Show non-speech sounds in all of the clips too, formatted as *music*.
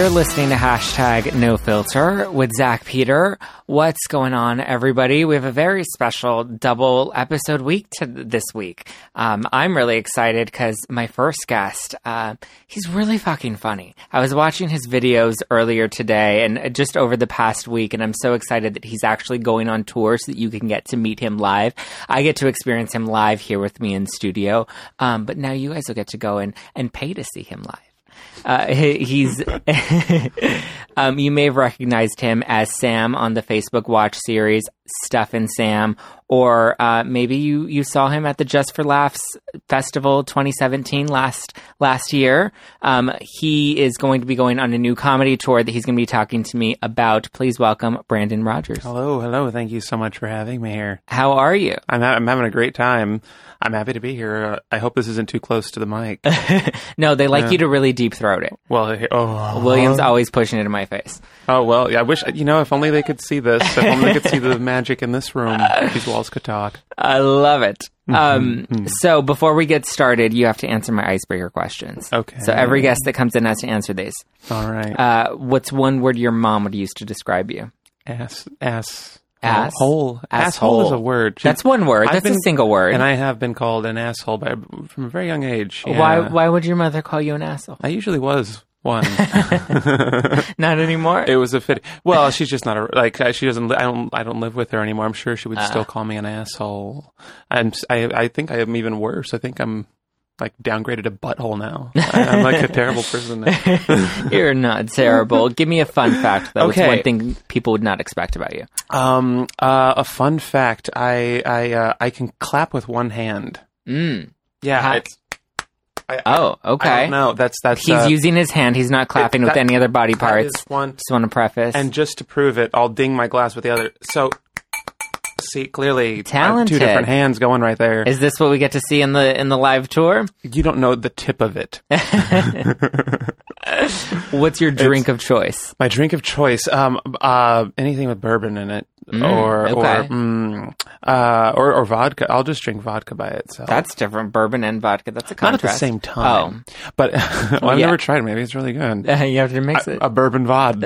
You're listening to hashtag no filter with Zach Peter. What's going on, everybody? We have a very special double episode week to this week. Um, I'm really excited because my first guest, uh, he's really fucking funny. I was watching his videos earlier today and just over the past week, and I'm so excited that he's actually going on tour so that you can get to meet him live. I get to experience him live here with me in studio, um, but now you guys will get to go and, and pay to see him live. Uh, he- he's *laughs* um, you may have recognized him as Sam on the Facebook Watch series Stuff and Sam, or uh, maybe you you saw him at the Just for Laughs Festival 2017 last last year. Um, he is going to be going on a new comedy tour that he's going to be talking to me about. Please welcome Brandon Rogers. Hello, hello. Thank you so much for having me here. How are you? I'm, ha- I'm having a great time. I'm happy to be here. Uh, I hope this isn't too close to the mic. *laughs* No, they like you to really deep throat it. well, oh, William's always pushing it in my face. oh well. Yeah, I wish you know. If only they could see this. If only they could see the *laughs* magic in this room. These walls could talk. I love it. Um, so before we get started, you have to answer my icebreaker questions. Okay. So every guest that comes in has to answer these. All right. Uh, what's one word your mom would use to describe you? ass, ass, Ass? hole. Asshole. Asshole is a word. She- That's one word. I've That's a been- single word. And I have been called an asshole by from a very young age. Why? Why would your mother call you an asshole? I usually was one. *laughs* Not anymore. It was a fit. Well, she's just not a like. uh, She doesn't. li- I don't. I don't live with her anymore. I'm sure she would Uh. still call me an asshole. I'm. I. I think I am even worse. I think I'm like downgraded to butthole now. I, I'm like a terrible person. Now. *laughs* You're not terrible. Give me a fun fact though. Okay. one thing people would not expect about you? Um. Uh. A fun fact. I. I. Uh, I can clap with one hand. Mm. Yeah. How- it's, I, Oh, I okay. don't know. That's that's. He's uh, using his hand. He's not clapping with that- any other body parts. one. Just want to preface. And just to prove it, I'll ding my glass with the other. So. See clearly, Talented. two different hands going right there. Is this what we get to see in the in the live tour? you don't know the tip of it. *laughs* What's your drink of choice? My drink of choice, um, uh, anything with bourbon in it, or okay. or mm, uh, or or vodka. I'll just drink vodka by itself. That's different. Bourbon and vodka. That's a not at the same time. Oh, But *laughs* well, I've yeah. never tried. it. Maybe it's really good. *laughs* You have to mix it. A bourbon vod.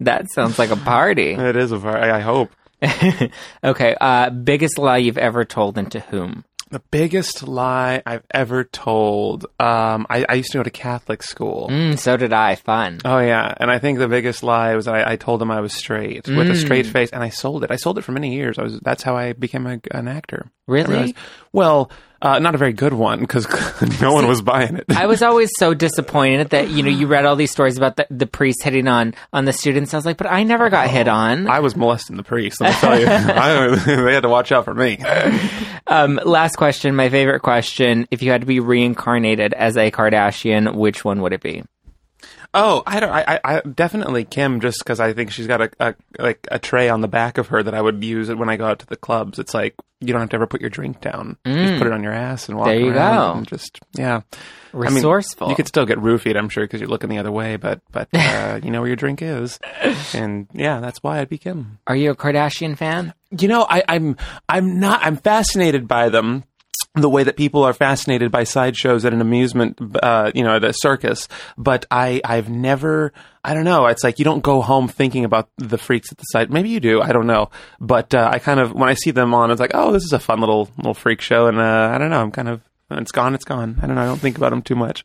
that sounds like a party. it is a. party. I I hope *laughs* okay. Uh, biggest lie you've ever told and to whom? the biggest lie I've ever told. Um, I, I used to go to Catholic school. Mm, so did I. Fun. Oh yeah, and I think the biggest lie was I, I told them I was straight with a Mm. straight face, and I sold it. I sold it for many years. I was that's how I became a, an actor. I Really? realized- Well, uh, not a very good one because *laughs* no one was buying it. I was *laughs* always so disappointed that you know you read all these stories about the, the priest hitting on on the students. I was like, but I never got hit on. I was molesting the priest. Let me tell you, *laughs* I, they had to watch out for me. Um, last question, my favorite question: If you had to be reincarnated as a Kardashian, which one would it be? Oh, I don't. I, I, I definitely Kim, just because I think she's got a, a like a tray on the back of her that I would use it when I go out to the clubs. It's like you don't have to ever put your drink down. Just put it on your ass and walk. Mm. There you around go. And just yeah. I mean, Resourceful. you could still get roofied, I'm sure, because you're looking the other way. But but uh, *laughs* you know where your drink is, and yeah, that's why I'd be Kim. Are you a Kardashian fan? You know, I, I'm I'm not. I'm fascinated by them. The way that people are fascinated by sideshows at an amusement, uh, you know, at a circus. But I, I've never, I don't know. It's like you don't go home thinking about the freaks at the side. Maybe you do. I don't know. But uh, I kind of, when I see them on, it's like, oh, this is a fun little little freak show. And uh, I don't know. I'm kind of, it's gone. It's gone. I don't know. I don't think about them too much.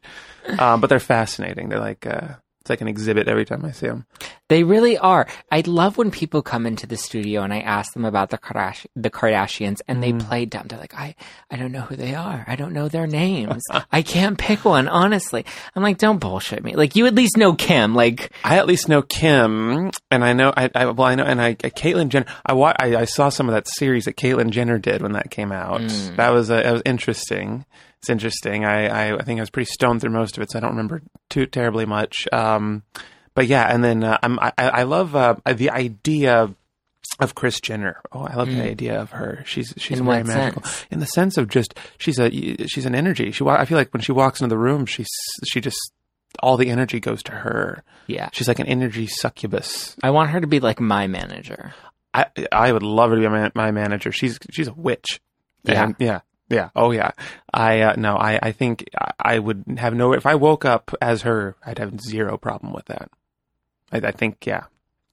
Um, but they're fascinating. They're like, uh, like an exhibit every time I see them. They really are. I love when people come into the studio and I ask them about the Kardash- the Kardashians and they play dumb. They're like, I, I don't know who they are. I don't know their names. I can't pick one, honestly. I'm like, don't bullshit me. Like, you at least know Kim. Like, I at least know Kim, and I know I, I well I know and I Caitlyn Jenner. I, wa- I I saw some of that series that Caitlyn Jenner did when that came out. That was uh, that was interesting. It's interesting. I, I I think I was pretty stoned through most of it, so I don't remember too terribly much. Um, but yeah, and then uh, I'm, I I love uh, the idea of Kris Jenner. Oh, I love the idea of her. She's she's In very magical sense? in the sense of just she's a she's an energy. She I feel like when she walks into the room, she's she just all the energy goes to her. yeah. She's like an energy succubus. I want her to be like my manager. I I would love her to be my, my manager. She's she's a witch. Yeah. And, yeah. Yeah. Oh, yeah. I uh, no. I I think I- would have no. If I woke up as her, I'd have zero problem with that. I, I think yeah.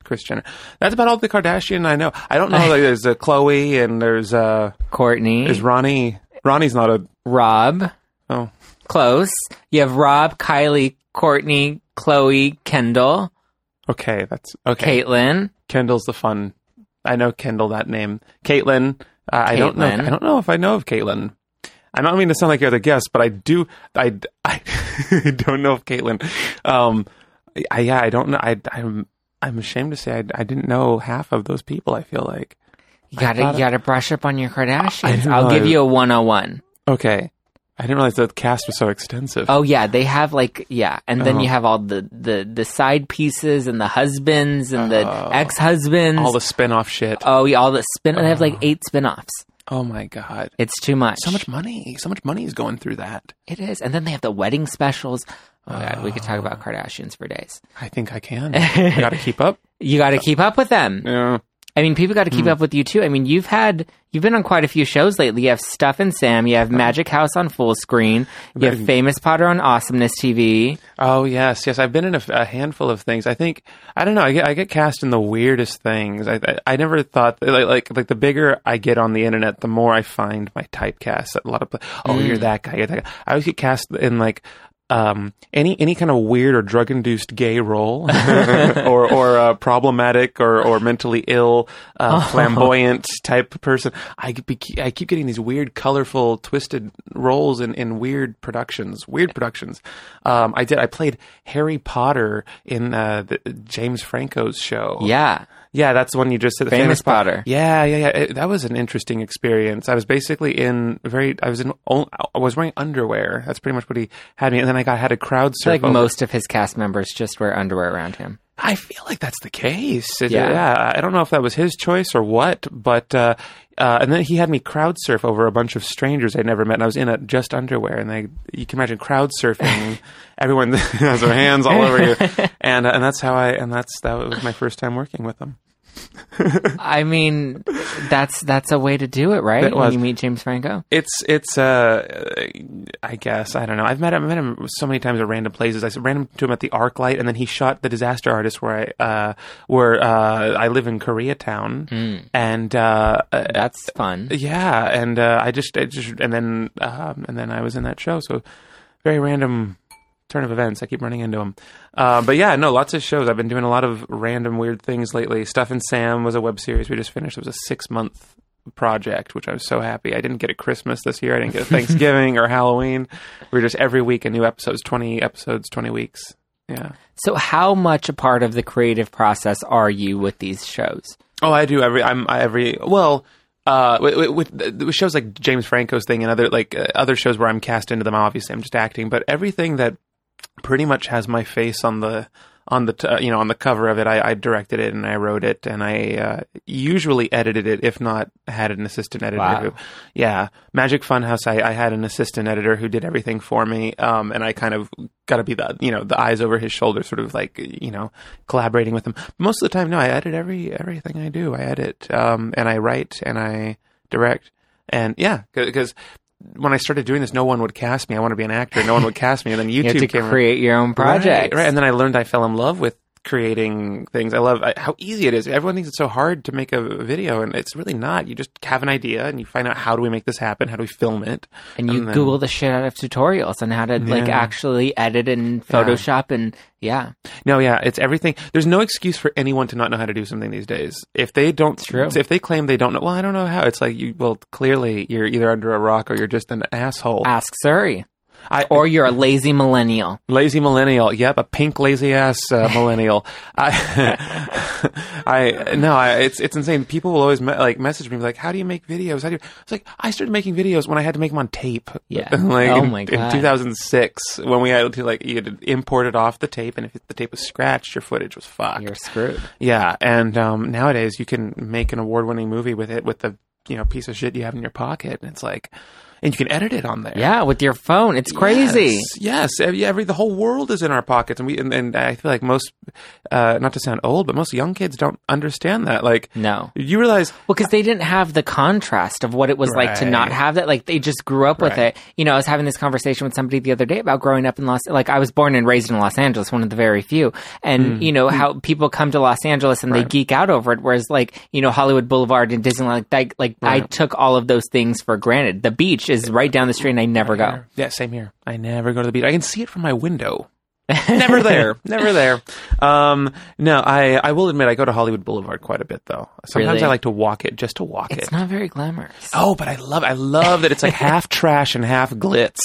Kris Jenner. That's about all the Kardashian I know. I don't know. like, there's uh, Khloé and there's uh Kourtney, there's Ronnie. Ronnie's not a Rob, oh close. You have Rob, Kylie, Kourtney, Khloé, Kendall, okay. That's okay. Caitlyn. Kendall's the fun. I know Kendall that name. Caitlyn. Uh, I don't know. I don't know if I know of Caitlyn. I don't mean to sound like you're the guest, but I do. I, I *laughs* don't know of Caitlyn. Um, I, yeah, I don't know. I, I'm I'm ashamed to say I, I didn't know half of those people. I feel like You gotta, you gotta brush up on your Kardashians. I'll give you a 101. okay. I didn't realize the cast was so extensive. Oh yeah, they have like yeah, and then Oh. you have all the the the side pieces and the husbands and the ex husbands. Oh. All the spin-off shit. oh yeah, all the spin. They have like oh. eight spin-offs. Oh my god. It's too much. So much money. So much money is going through that. It is, and then they have the wedding specials. Oh my god, we could talk about oh. Kardashians for days. I think I can. *laughs* I got to keep up. You got to keep up with them. Yeah. I mean, people got to keep Hmm. up with you too. I mean, you've had you've been on quite a few shows lately. You have Stuff and Sam. You have Magic House on full screen. You have Famous Potter on Awesomeness TV. Oh yes, yes. I've been in a, a handful of things. I think I don't know. I get I get cast in the weirdest things. I I, I never thought like, like like the bigger I get on the internet, the more I find my typecast. A lot of oh, you're that guy. You're that guy. I always get cast in like. Um, any any kind of weird or drug induced gay role, *laughs* or or uh, problematic or or mentally ill, uh, flamboyant type person, I keep I keep getting these weird, colorful, twisted roles in, in weird productions. Weird productions. Um, I did. I played Harry Potter in uh, the, James Franco's show. Yeah, Yeah, that's the one you just said. the Famous Potter. Yeah, yeah, yeah. It- that was an interesting experience. I was basically in very. I was in. I was wearing underwear. That's pretty much what he had me. And then I got had a crowd surf. like over- most of his cast members just wear underwear around him. I feel like that's the case. It- Yeah. yeah. I don't know if that was his choice or what, but uh, uh, and then he had me crowd surf over a bunch of strangers I'd never met, and I was in a just underwear, and they you can imagine crowd surfing. *laughs* Everyone *laughs* has their hands all over you, *laughs* and uh, and that's how I and that's that was my first time working with them. I mean, that's that's a way to do it, right? It When you meet James Franco. It's it's uh I guess I don't know. I've met him, I met him so many times at random places. I ran into him at the ArcLight, and then he shot the Disaster Artist where I uh where uh I live in Koreatown, and uh, uh That's fun. yeah, and uh, I just I just and then um and then I was in that show. So very random turn of events. I keep running into them. Uh, but yeah, no, lots of shows. I've been doing a lot of random weird things lately. Stuff and Sam was a web series we just finished. It was a six month project, which I was so happy. I didn't get a Christmas this year. I didn't get a *laughs* Thanksgiving or Halloween. We were just every week a new episodes, twenty episodes, twenty weeks. Yeah. So, how much a part of the creative process are you with these shows? Oh, I do every. I'm I, every. Well, uh, with, with, with shows like James Franco's thing and other like uh, other shows where I'm cast into them. Obviously, I'm just acting, but everything that pretty much has my face on the on the t- uh, you know on the cover of it. I, I directed it and I wrote it and I uh, usually edited it, if not had an assistant editor. Wow. Who, yeah, Magic Funhouse. I, I had an assistant editor who did everything for me, um, and I kind of got to be the you know the eyes over his shoulder, sort of like you know collaborating with him. Most of the time, no, I edit every everything I do. I edit um, and I write and I direct and yeah, because. When I started doing this, no one would cast me. I want to be an actor. No one would cast me, and then *laughs* You have YouTube to came. around. create your own project, Right, right. And then I learned I fell in love with creating things. I love how easy it is. Everyone thinks it's so hard to make a video, and it's really not. You just have an idea and you find out how do we make this happen? How do we film it? and you then- Google the shit out of tutorials on how to like actually edit in Photoshop and yeah, No, yeah, it's everything. There's no excuse for anyone to not know how to do something these days. If they don't, true. if they claim they don't know, well, I don't know how. It's like you. Well, clearly you're either under a rock or you're just an asshole. ask Surrey. I, Or you're a lazy millennial. Lazy millennial. Yep, a pink lazy ass uh, *laughs* millennial. I, *laughs* I no, I, it's it's insane. People will always me- like message me like, "How do you make videos? How do you?" It's like I started making videos when I had to make them on tape. Yeah. *laughs* like Oh in, my in 2006 when we had to like you had to import it off the tape, and if the tape was scratched, your footage was fucked. You're screwed. Yeah, and um, nowadays you can make an award-winning movie with it with the you know piece of shit you have in your pocket, and it's like and you can edit it on there. Yeah, with your phone. It's crazy. Yes, yes. Every, every the whole world is in our pockets, and we and, and I feel like most, uh, not to sound old, but most young kids don't understand that. Like, No. you realize Well, because they didn't have the contrast of what it was like to not have that. Like they just grew up with it. You know, I was having this conversation with somebody the other day about growing up in Los. Like I was born and raised in Los Angeles, one of the very few. And you know how people come to Los Angeles and they Mm. Geek out over it. Whereas like you know Hollywood Boulevard and Disneyland, like, like I took all of those things for granted. The beach is right down the street, and I never go. Yeah, same here. I never go to the beach. I can see it from my window. Never *laughs* there. Never there. Um, no, I, I will admit I go to Hollywood Boulevard quite a bit though. Sometimes Really? I like to walk it just to walk it. It's not very glamorous. Oh, but I love I love that it's like half *laughs* trash and half glitz.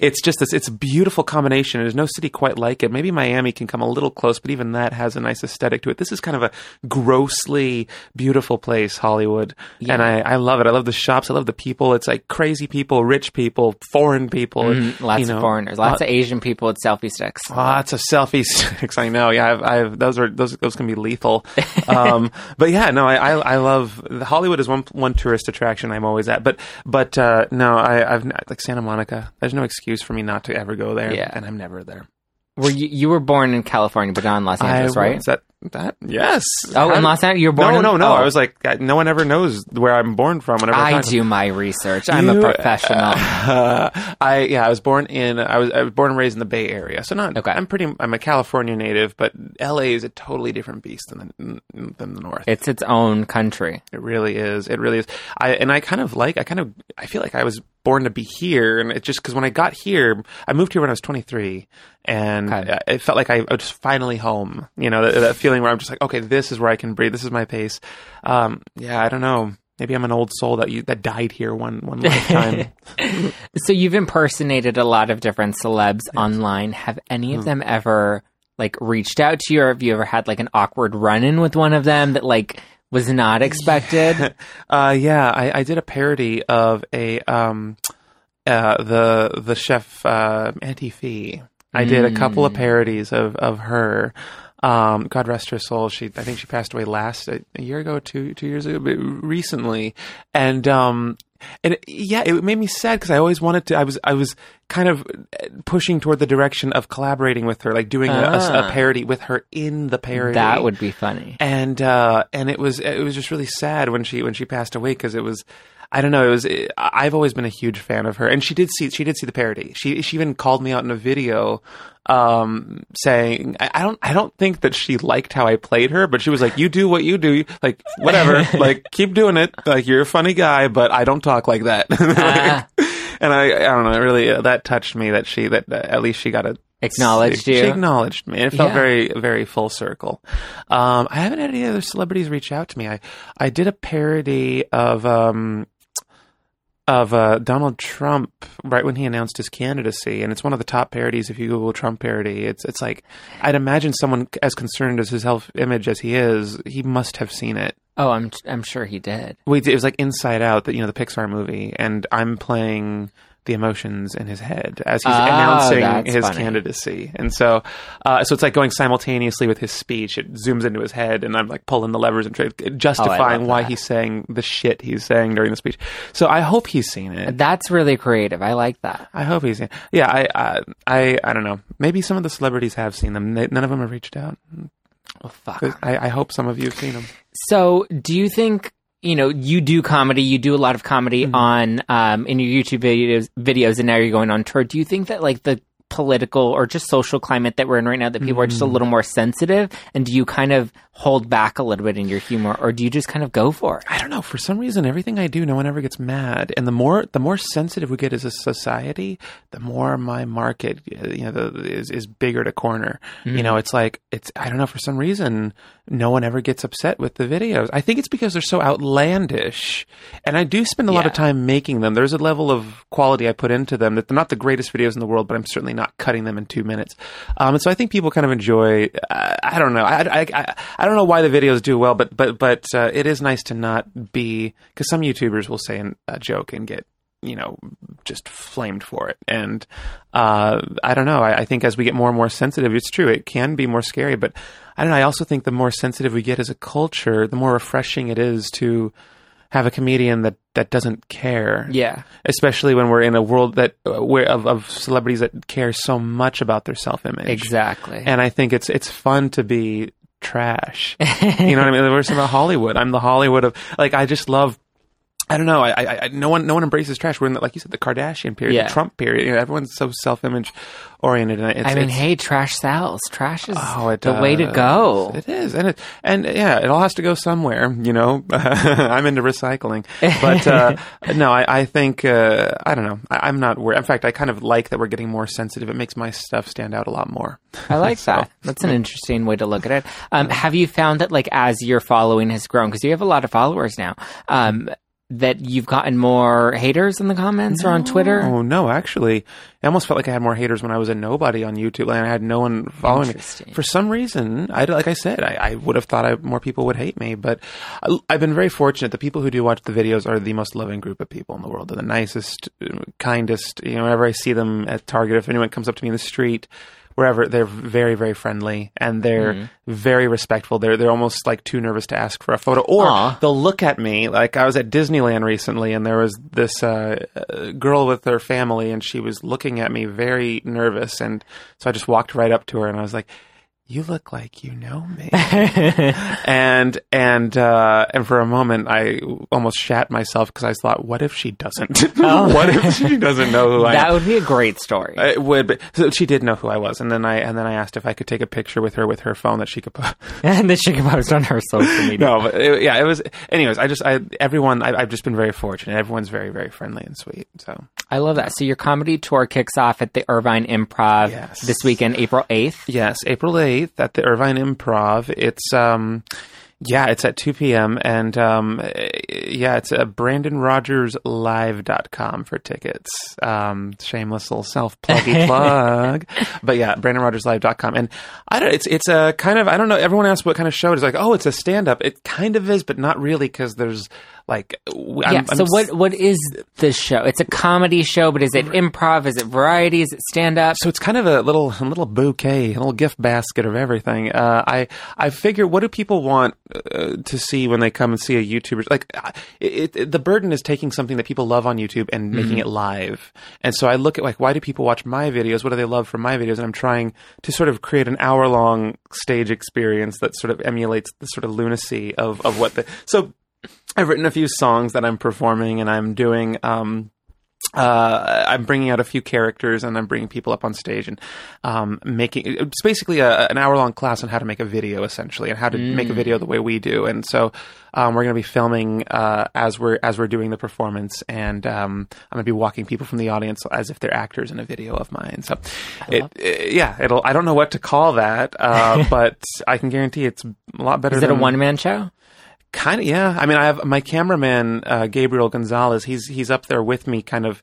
It's just this it's a beautiful combination. There's no city quite like it. Maybe Miami can come a little close, but even that has a nice aesthetic to it. This is kind of a grossly beautiful place, Hollywood. And I, I love it. I love the shops. I love the people. It's like crazy people, rich people, foreign people. Mm, Lots you know. of foreigners, lots of Asian people with selfie sticks. Lots of selfie sticks. *laughs* I know. Yeah, I've, I've those are those those can be lethal. *laughs* Um, but yeah, no, I, I I love Hollywood is one one tourist attraction I'm always at. But but uh, no, I, I've not- like Santa Monica. There's no excuse for me not to ever go there. Yeah. and I'm never there. Were you, you were born in California, but not in Los Angeles, I, right? Is that that? Yes. Oh, in Los Angeles, you were born. No, in, no, no. oh. I was like, I- no one ever knows where I'm born from. Whenever I do my research. I'm a You- professional. Uh, *laughs* I yeah, I was born in I was I was born and raised in the Bay Area. So not Okay. I'm pretty I'm a California native, but LA is a totally different beast than the, than the North. it's its own country. It really is. It really is. I and I kind of like. I kind of. I feel like I was born to be here, and it just because when I got here, I moved here when I was 23, and Okay. it felt like I was finally home. You know, that, that feeling where I'm just like, okay, this is where I can breathe. This is my pace. Um, yeah, I don't know. Maybe I'm an old soul that you that died here one one lifetime. *laughs* *laughs* So you've impersonated a lot of different celebs online. Have any of them ever like reached out to you, or have you ever had like an awkward run-in with one of them that like was not expected? *laughs* uh, yeah, I, I did a parody of a um, uh, the the chef uh, Auntie Fee. I did a couple of parodies of of her. Um, God rest her soul. She, I think she passed away last a, a year ago, two two years ago, but recently, and um, and yeah, it made me sad because I always wanted to. I was I was kind of pushing toward the direction of collaborating with her, like doing a, a, Ah. a parody with her in the parody that would be funny. and uh, and it was it was just really sad when she when she passed away because it was I don't know it was it, I've always been a huge fan of her and she did see she did see the parody she she even called me out in a video um saying I, I don't I don't think that she liked how I played her but she was like you do what you do like whatever *laughs* like keep doing it like you're a funny guy but I don't talk like that *laughs* Ah. and I I don't know really uh, that touched me that she that uh, at least she got a Acknowledged she, you. She acknowledged me. It felt Yeah. very, very full circle. Um, I haven't had any other celebrities reach out to me. I, I did a parody of, um, of uh, Donald Trump right when he announced his candidacy, and it's one of the top parodies. If you Google Trump parody, it's it's like I'd imagine someone as concerned as his health image as he is, he must have seen it. Oh, I'm I'm sure he did. Wait, it was like Inside Out, that you know the Pixar movie, and I'm playing the emotions in his head as he's Oh, announcing his funny. candidacy, and so uh, so it's like going simultaneously with his speech. It zooms into his head, and I'm like pulling the levers and try- justifying love why he's saying the shit he's saying during the speech. So I hope he's seen it. That's really creative. I like that. I hope he's seen. Yeah, I, I I I don't know. Maybe some of the celebrities have seen them. They, none of them have reached out. Well, fuck. I, I hope some of you have seen them. So, do you think you know you do comedy? You do a lot of comedy Mm-hmm. on um, in your YouTube videos, videos, and now you're going on tour. Do you think that like the political or just social climate that we're in right now that people are just a Mm-hmm. little more sensitive and do you kind of hold back a little bit in your humor or do you just kind of go for it I don't know. For some reason, everything I do, no one ever gets mad. And the more the more sensitive we get as a society, the more my market, you know, the, is is bigger to corner. You know, it's like it's. I don't know. For some reason, no one ever gets upset with the videos. I think it's because they're so outlandish, and I do spend a lot of time making them. There's a level of quality I put into them that they're not the greatest videos in the world, but I'm certainly not cutting them in two minutes. Um, and so I think people kind of enjoy. Uh, I don't know. I, I, I, I don't know why the videos do well, but but but uh, it is nice to not be because some YouTubers will say a joke and get you know just flamed for it and uh, i don't know I, I think as we get more and more sensitive it's true it can be more scary but i don't know i also think the more sensitive we get as a culture the more refreshing it is to have a comedian that that doesn't care. Yeah. especially when we're in a world that uh, where of, of celebrities that care so much about their self image. Exactly. And I think it's it's fun to be trash. you know what I mean? We're talking about Hollywood. I'm the Hollywood of like I just love. I don't know. I, I, I no one no one embraces trash. We're in the, like you said the Kardashian period, Yeah. the Trump period. You know, everyone's so self image oriented, and it's, I mean, it's- hey, trash sells. Trash is Oh, it the way to go. It is, and it and yeah, it all has to go somewhere. You know, *laughs* I'm into recycling, but uh, *laughs* no, I, I think uh, I don't know. I, I'm not worried. In fact, I kind of like that we're getting more sensitive. It makes my stuff stand out a lot more. I like *laughs* that. That's an interesting way to look at it. Um, have you found that, like, as your following has grown, because you have a lot of followers now, um, that you've gotten more haters in the comments or on Twitter? Oh no, actually, I almost felt like I had more haters when I was a nobody on YouTube, and I had no one following me. For some reason, I like I said, I, I would have thought I, more people would hate me, but I, I've been very fortunate. The people who do watch the videos are the most loving group of people in the world. They're the nicest, kindest. You know, whenever I see them at Target, if anyone comes up to me in the street. Wherever they're very, very friendly and they're Mm-hmm. very respectful. They're they're almost like too nervous to ask for a photo, or Aw. they'll look at me like I was at Disneyland recently, and there was this uh, girl with her family, and she was looking at me very nervous, and so I just walked right up to her, and I was like. You look like you know me, *laughs* and and uh, and for a moment I almost shat myself because I thought, what if she doesn't? *laughs* *laughs* what if she doesn't know who I am? that would be a great story. It would, but so she did know who I was, and then I and then I asked if I could take a picture with her with her phone that she could put. and then she can post on her social media. no, but it, yeah, it was. Anyways, I just I everyone I, I've just been very fortunate. Everyone's very very friendly and sweet. So I love that. So your comedy tour kicks off at the Irvine Improv Yes. this weekend, April 8th. yes, April eighth at the Irvine Improv. It's um. Yeah, it's at 2 p.m. And um, yeah, it's at BrandonRogersLive.com for tickets. Um, shameless little self pluggy *laughs* plug. But yeah, Brandon Rogers BrandonRogersLive.com. And I don't, it's, it's a kind of, I don't know, everyone asks what kind of show it is. Like, oh, it's a stand up. It kind of is, but not really because there's like, I'm- yeah. I'm so what what is the show? It's a comedy show, but is it improv? Is it variety? Is it stand up? So it's kind of a little a little bouquet, a little gift basket of everything. Uh, I I figure, what do people want uh, to see when they come and see a YouTuber? Like, it, it, the burden is taking something that people love on YouTube and making it live. And so I look at like, why do people watch my videos? What do they love from my videos? And I'm trying to sort of create an hour long stage experience that sort of emulates the sort of lunacy of of what the so. I've written a few songs that I'm performing, and I'm doing. Um, uh, I'm bringing out a few characters and I'm bringing people up on stage and um, making it's basically a, an hour long class on how to make a video essentially and how to make a video the way we do. And so um, we're going to be filming uh, as we're as we're doing the performance, and um, I'm going to be walking people from the audience as if they're actors in a video of mine. So, it, it- yeah, it'll. I don't know what to call that, uh, *laughs* but I can guarantee it's a lot better. Is it a one man show? Kind of, yeah. I mean, I have my cameraman uh, Gabriel Gonzalez. He's he's up there with me, kind of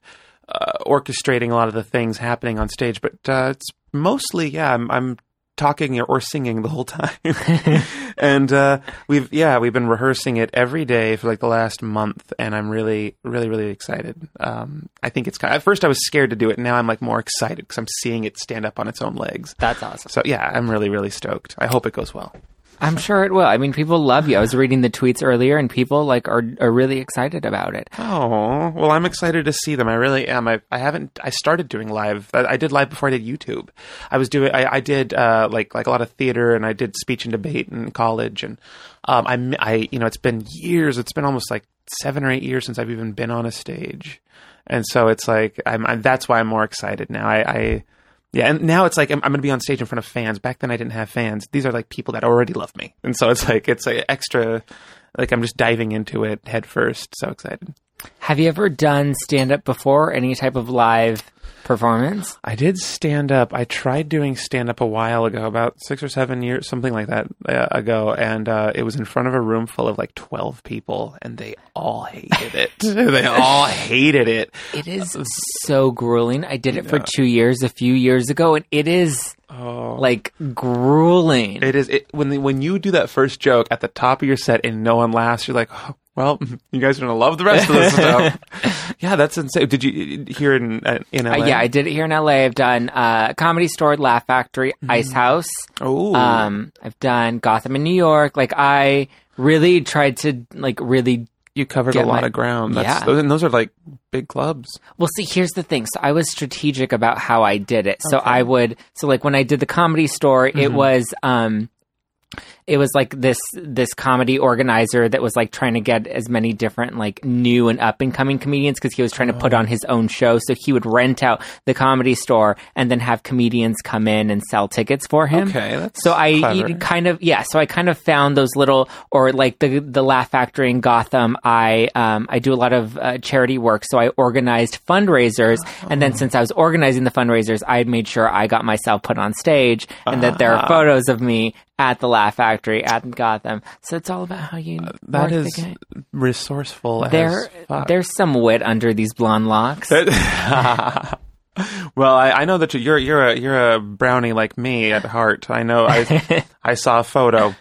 uh, orchestrating a lot of the things happening on stage. But uh, it's mostly, yeah, I'm, I'm talking or singing the whole *laughs* time. *laughs* and uh, we've yeah, we've been rehearsing it every day for like the last month, and I'm really, really, really excited. Um, I think it's kind. Of, at first, I was scared to do it. Now I'm like more excited because I'm seeing it stand up on its own legs. That's awesome. So yeah, I'm really, really stoked. I hope it goes well. I'm sure it will. I mean, people love you. I was reading the tweets earlier, and people like are are really excited about it. Oh well, I'm excited to see them. I really am. I, I haven't. I started doing live. I, I did live before I did YouTube. I was doing. I, I did uh, like like a lot of theater, and I did speech and debate in college. And um, I I you know it's been years. It's been almost like seven or eight years since I've even been on a stage. And so it's like I'm. I, that's why I'm more excited now. I. I yeah, and now it's like I'm, I'm going to be on stage in front of fans. Back then, I didn't have fans. These are like people that already love me, and so it's like it's like extra. Like I'm just diving into it head first. So excited. Have you ever done stand up before? Any type of live performance? I did stand up. I tried doing stand up a while ago, about six or seven years, something like that uh, ago, and uh, it was in front of a room full of like twelve people, and they all hated it. *laughs* *laughs* they all hated it. It is so grueling. I did it for two years a few years ago, and it is Oh. like grueling. It is it, when the, when you do that first joke at the top of your set and no one laughs. You're like, oh, well, *laughs* you guys are gonna love the rest of this *laughs* stuff. yeah, that's insane. Did you hear it in uh, in LA? Uh, yeah, I did it here in LA. I've done uh, Comedy Store, Laugh Factory, Ice House. Oh, Um, I've done Gotham in New York. Like I really tried to like really you covered a lot my- of ground. That's, Yeah. those, and those are like big clubs. Well, see, here's the thing. So I was strategic about how I did it. So Okay. Mm-hmm. I would, so like when I did the comedy store, it was, um, it was like this this comedy organizer that was like trying to get as many different like new and up and coming comedians because he was trying to Oh. put on his own show. So he would rent out the comedy store and then have comedians come in and sell tickets for him. Okay, So I clever. kind of yeah, so I kind of found those little or like the the Laugh Factory in Gotham. I um I do a lot of uh, charity work, so I organized fundraisers, and then since I was organizing the fundraisers, I made sure I got myself put on stage, and that there are photos of me at the Laugh Factory at Gotham. So it's all about how you Uh, That game. resourceful There, there's some wit under these blonde locks. *laughs* well, I, I know that you're you're a you're a brownie like me at heart. I know. I *laughs* I saw a photo.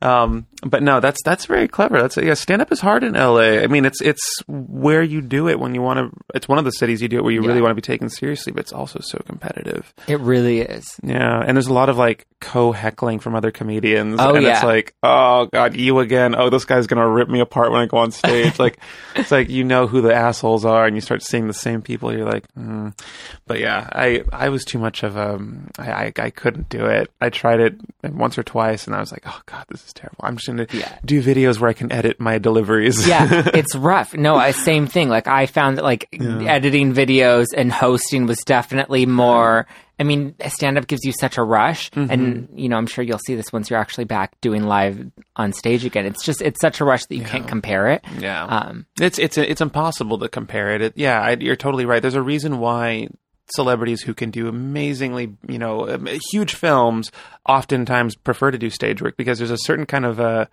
Um, but no, that's that's very clever. That's yeah. Stand up is hard in L.A. I mean, it's it's where you do it when you want to. It's one of the cities you do it where you really want to be taken seriously, but it's also so competitive. it really is. Yeah, and there's a lot of like co heckling from other comedians. Oh, and yeah. it's like, oh god, you again. Oh, this guy's gonna rip me apart when I go on stage. *laughs* like, it's like you know who the assholes are, and you start seeing the same people. You're like, mm. but yeah, I I was too much of a. I, I I couldn't do it. I tried it once or twice, and I was like, oh god, this is terrible. I'm just gonna Yeah. do videos where I can edit my deliveries. yeah, *laughs* it's rough. No, I same thing. Like I found that like editing videos and hosting was definitely more. I mean, stand up gives you such a rush, Mm-hmm. and you know, I'm sure you'll see this once you're actually back doing live on stage again. It's just it's such a rush that you can't compare it. Yeah, Um, it's it's it's impossible to compare it. it yeah, I, you're totally right. There's a reason why celebrities who can do amazingly, you know, um, huge films oftentimes prefer to do stage work because there's a certain kind of uh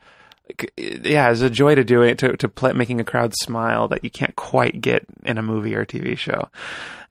yeah, it's a joy to do it to to play, making a crowd smile that you can't quite get in a movie or TV show.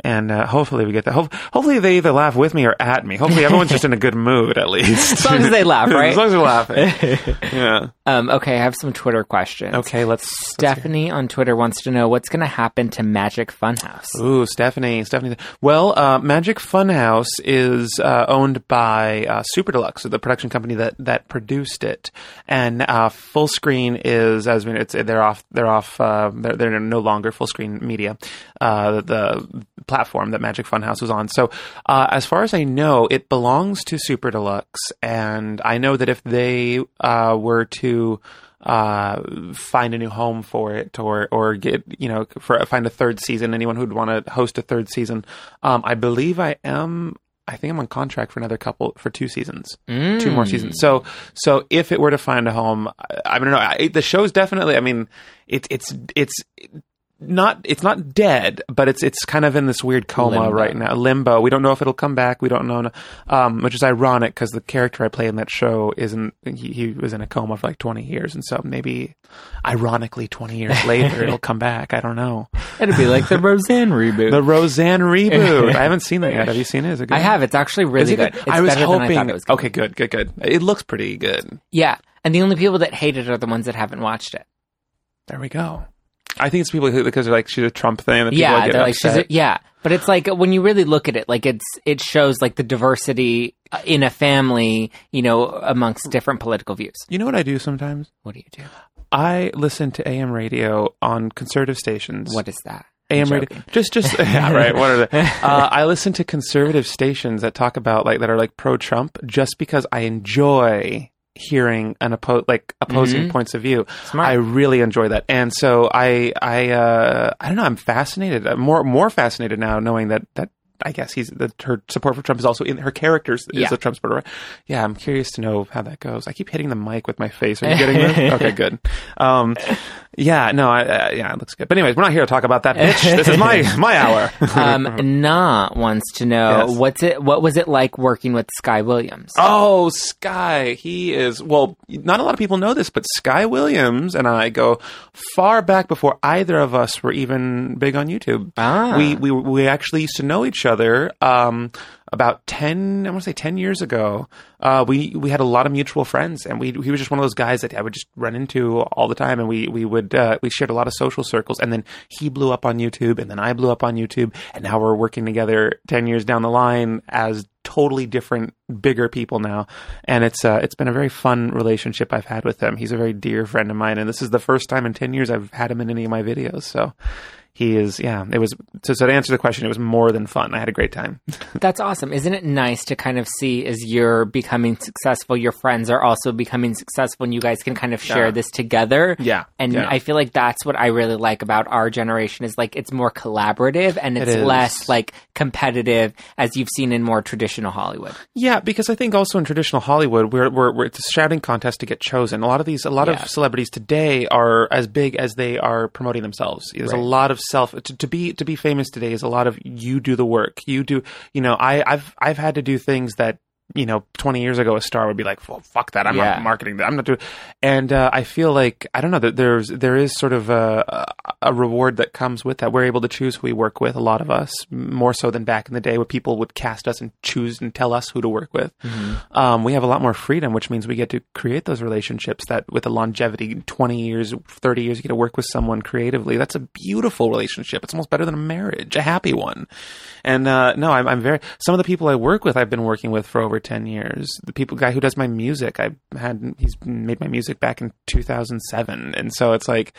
And uh, hopefully we get that. Ho- hopefully they either laugh with me or at me. Hopefully everyone's just in a good mood at least. *laughs* As long as they laugh, right? as long as they're laughing. *laughs* yeah. um, okay, I have some Twitter questions. Okay, let's. let's. Stephanie on Twitter wants to know what's going to happen to Magic Funhouse. Ooh, Stephanie, Stephanie. Well, uh, Magic Funhouse is uh, owned by uh, Super Deluxe, the production company that that produced it, and uh, Full Screen is as we it's they're off they're off uh, they're they're no longer Full Screen Media, uh, the, the platform that Magic Funhouse was on. So, uh, as far as I know, it belongs to Super Deluxe, and I know that if they uh, were to uh, find a new home for it or or get you know for find a third season. Anyone who'd want to host a third season, um, I believe I am. I think I'm on contract for another couple for two seasons, two more seasons. Mm. So so if it were to find a home, I, I don't know. I, the show's definitely. I mean, it's it's it's not it's not dead, but it's it's kind of in this weird coma Limbo. right now, limbo. We don't know if it'll come back. We don't know, um, which is ironic because the character I play in that show isn't. He, he was in a coma for like twenty years, and so maybe, ironically, twenty years *laughs* later it'll come back. I don't know. It'd be like the Roseanne reboot. The Roseanne reboot. I haven't seen that yet. Have you seen it? Is it good? I have. It's actually really it good. good? It's I was better hoping. than I it was. Okay, good, good, good. It looks pretty good. Yeah, and the only people that hate it are the ones that haven't watched it. There we go. I think it's people who because they're like she's a Trump thing. That people yeah, like she's a, yeah, but it's like when you really look at it, like it's it shows like the diversity uh, in a family, you know, amongst different political views. You know what I do sometimes? What do you do? I listen to AM radio on conservative stations. What is that? AM radio? Just, just *laughs* yeah, right. What are they? *laughs* Uh, I listen to conservative stations that talk about like that are like pro Trump, just because I enjoy hearing an oppo- like opposing Mhm. points of view. Smart. I really enjoy that, and so I, I, uh, I don't know. I'm fascinated. I'm more, more fascinated now, knowing that that. I guess he's that her support for Trump is also in her characters is Yeah. a Trump supporter. Yeah, I'm curious to know how that goes. I keep hitting the mic with my face. Are you getting this? *laughs* Okay, good. Um, yeah, no, I, uh, yeah, it looks good. But anyways, we're not here to talk about that, bitch. This is my *laughs* my hour. um, *laughs* Na wants to know Yes. what's it. What was it like working with Sky Williams? Oh, Sky. He is, well, not a lot of people know this, but Sky Williams and I go far back before either of us were even big on YouTube. Ah. We, we, we actually used to know each other. Um, about ten, I want to say ten years ago, uh, we we had a lot of mutual friends, and we he was just one of those guys that I would just run into all the time, and we we would uh, we shared a lot of social circles, and then he blew up on YouTube, and then I blew up on YouTube, and now we're working together ten years down the line as totally different, bigger people now, and it's uh, it's been a very fun relationship I've had with him. He's a very dear friend of mine, and this is the first time in ten years I've had him in any of my videos. So he is, yeah. It was so, so to answer the question, it was more than fun. I had a great time. *laughs* That's awesome. Isn't it nice to kind of see as you're becoming successful, your friends are also becoming successful, and you guys can kind of share Yeah. this together. Yeah, and yeah. I feel like that's what I really like about our generation is like it's more collaborative and it's is. less like competitive as you've seen in more traditional Hollywood. Yeah, because I think also in traditional Hollywood, we're, we're, we're it's a shouting contest to get chosen. A lot of these, a lot Yeah. of celebrities today are as big as they are promoting themselves. There's a lot of self to, to be to be famous today is a lot of you do the work. You do, you know, I I've I've had to do things that. You know, twenty years ago, a star would be like, "Well, fuck that! I'm Yeah. not marketing that. I'm not doing." And uh, I feel like I don't know that there's there is sort of a, a reward that comes with that. We're able to choose who we work with. A lot of us, more so than back in the day, where people would cast us and choose and tell us who to work with um, we have a lot more freedom, which means we get to create those relationships that with a longevity, 20 years, 30 years, you get to work with someone creatively. That's a beautiful relationship. It's almost better than a marriage, a happy one. And, uh, no, I'm, I'm very, some of the people I work with, I've been working with for over 10 years. The people, guy who does my music, I had, he's made my music back in 2007. And so it's like,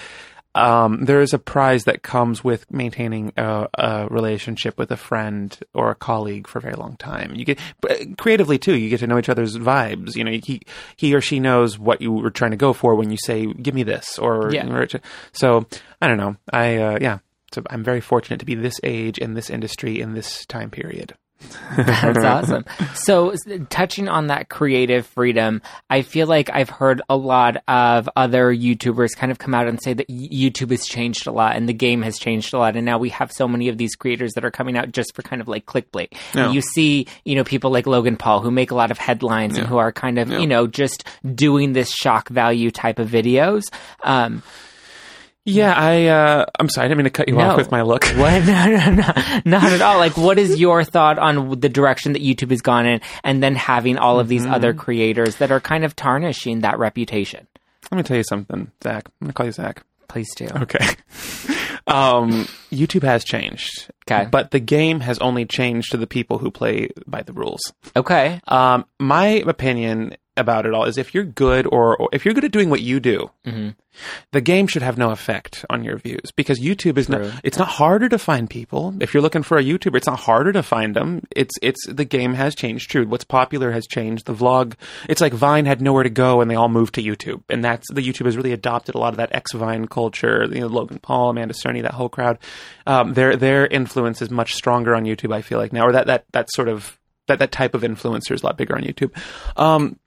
um, there is a prize that comes with maintaining a, a relationship with a friend or a colleague for a very long time. You get creatively too. You get to know each other's vibes. You know, he he or she knows what you were trying to go for when you say, "Give me this," or Yeah. or- so. I don't know. I uh, yeah. So I'm very fortunate to be this age in this industry in this time period. That's *laughs* awesome. So, touching on that creative freedom, I feel like I've heard a lot of other YouTubers kind of come out and say that YouTube has changed a lot and the game has changed a lot. And now we have so many of these creators that are coming out just for kind of like clickbait. Yeah. You see, you know, people like Logan Paul who make a lot of headlines and who are kind of, you know, just doing this shock value type of videos. Um, Yeah, I uh, I'm sorry. I didn't mean to cut you No. off with my look. *laughs* What? No, no, no, not at all. Like, what is *laughs* your thought on the direction that YouTube has gone in, and then having all of these Mm-hmm. other creators that are kind of tarnishing that reputation? Let me tell you something, Zach. I'm gonna call you Zach. Please do. Okay. *laughs* um, YouTube has changed. Okay. But the game has only changed to the people who play by the rules. Okay. Um, my opinion about it all is if you're good or, or if you're good at doing what you do, Mm-hmm. the game should have no effect on your views because YouTube is True. not, it's not harder to find people. If you're looking for a YouTuber, it's not harder to find them. It's, it's, the game has changed. True. What's popular has changed. The vlog, it's like Vine had nowhere to go and they all moved to YouTube. And that's, the YouTube has really adopted a lot of that ex Vine culture. You know, Logan Paul, Amanda Cerny, that whole crowd. Um, their, their influence is much stronger on YouTube, I feel like now, or that, that, that sort of, that, that type of influencer is a lot bigger on YouTube. Um,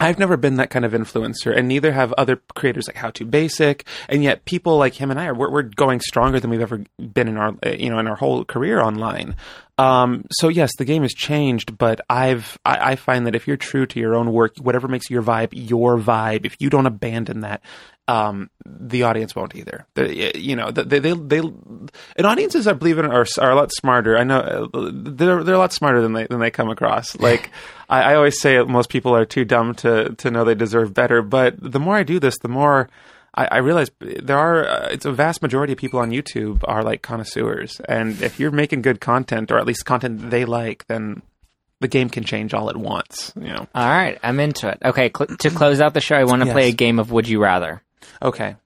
I've never been that kind of influencer, and neither have other creators like How to Basic. And yet, people like him and I are we're, we're going stronger than we've ever been in our you know in our whole career online. Um, so yes, the game has changed, but I've I, I find that if you're true to your own work, whatever makes your vibe your vibe, if you don't abandon that, um, the audience won't either. The, you know, they, they, they, and audiences, I believe in, are, are a lot smarter. I know uh, they're, they're a lot smarter than they, than they come across. *laughs* Like, I, I always say most people are too dumb to, to know they deserve better. But the more I do this, the more I, I realize there are, uh, it's a vast majority of people on YouTube are like connoisseurs. And if you're making good content, or at least content they like, then the game can change all at once, you know? All right. I'm into it. Okay. Cl- to close out the show, I want to play a game of Would You Rather. Okay.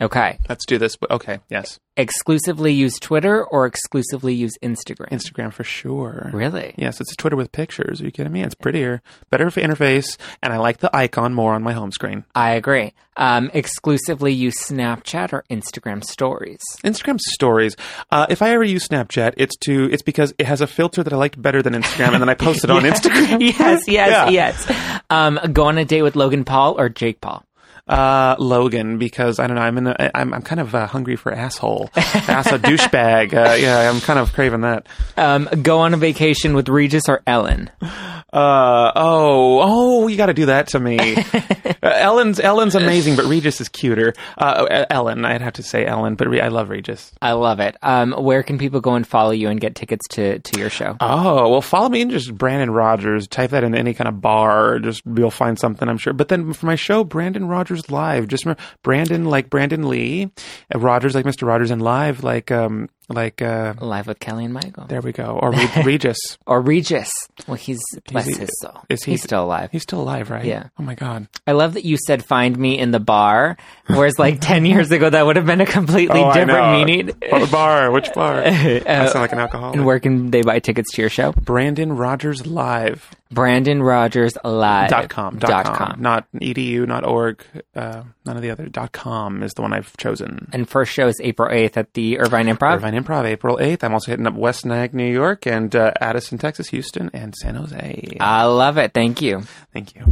Okay. Let's do this. Okay. Yes. Exclusively use Twitter or exclusively use Instagram? Instagram for sure. Really? Yes, it's a Twitter with pictures. Are you kidding me? It's prettier, better for interface, and I like the icon more on my home screen. I agree. Um, exclusively use Snapchat or Instagram stories. Instagram stories. Uh, if I ever use Snapchat, it's to it's because it has a filter that I liked better than Instagram, and then I *laughs* post it on Instagram. *laughs* yes, yes, Yeah. yes. Um, go on a date with Logan Paul or Jake Paul. Uh, Logan, because I don't know, I'm in a, I'm I'm kind of uh, hungry for asshole, *laughs* asshole douchebag. Uh, yeah, I'm kind of craving that. Um, go on a vacation with Regis or Ellen. Uh oh oh you got to do that to me. *laughs* uh, Ellen's Ellen's amazing, but Regis is cuter. Uh, Ellen, I'd have to say Ellen, but Re- I love Regis. I love it. Um, where can people go and follow you and get tickets to to your show? Oh well, follow me and just Brandon Rogers. Type that in any kind of bar, just you'll find something, I'm sure. But then for my show, Brandon Rogers live. Just remember, Brandon like Brandon Lee, uh, Rogers like Mr. Rogers, and live like um like uh Live with Kelly and Michael, there we go or Re- *laughs* Regis. or Regis. Well, he's bless he- his soul. is he- he's still alive. He's still alive, right? Yeah. Oh my god. I love that you said "find me in the bar," whereas like *laughs* ten years ago that would have been a completely Oh, I different know. meaning. What bar? Which bar? *laughs* I sound like an alcoholic. And where can they buy tickets to your show? Brandon Rogers live Brandon Rogers Live dot com dot, com. not edu not org uh, none of the other dot com is the one I've chosen. And first show is April eighth at the Irvine Improv. Irvine Improv April eighth. I'm also hitting up West Nyack New York and uh, Addison Texas, Houston, and San Jose. I love it. Thank you. Thank you.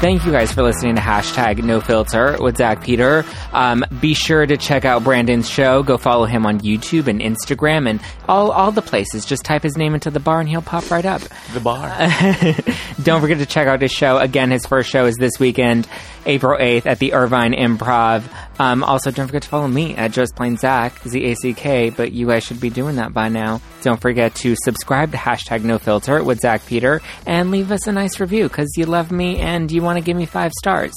Thank you guys for listening to hashtag No Filter with Zach Peter. Um, be sure to check out Brandon's show. Go follow him on YouTube and Instagram and all all the places. Just type his name into the bar and he'll pop right up. The bar. *laughs* Don't forget to check out his show. Again, his first show is this weekend, April 8th at the Irvine Improv. Um, also, don't forget to follow me at Just Plain Zach, Z-A-C-K, but you guys should be doing that by now. Don't forget to subscribe to hashtag no filter with Zach Peter and leave us a nice review because you love me and you want to give me five stars.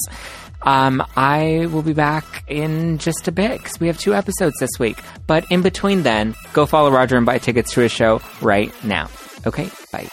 Um, I will be back in just a bit because we have two episodes this week. But in between then, go follow Roger and buy tickets to his show right now. Okay, bye.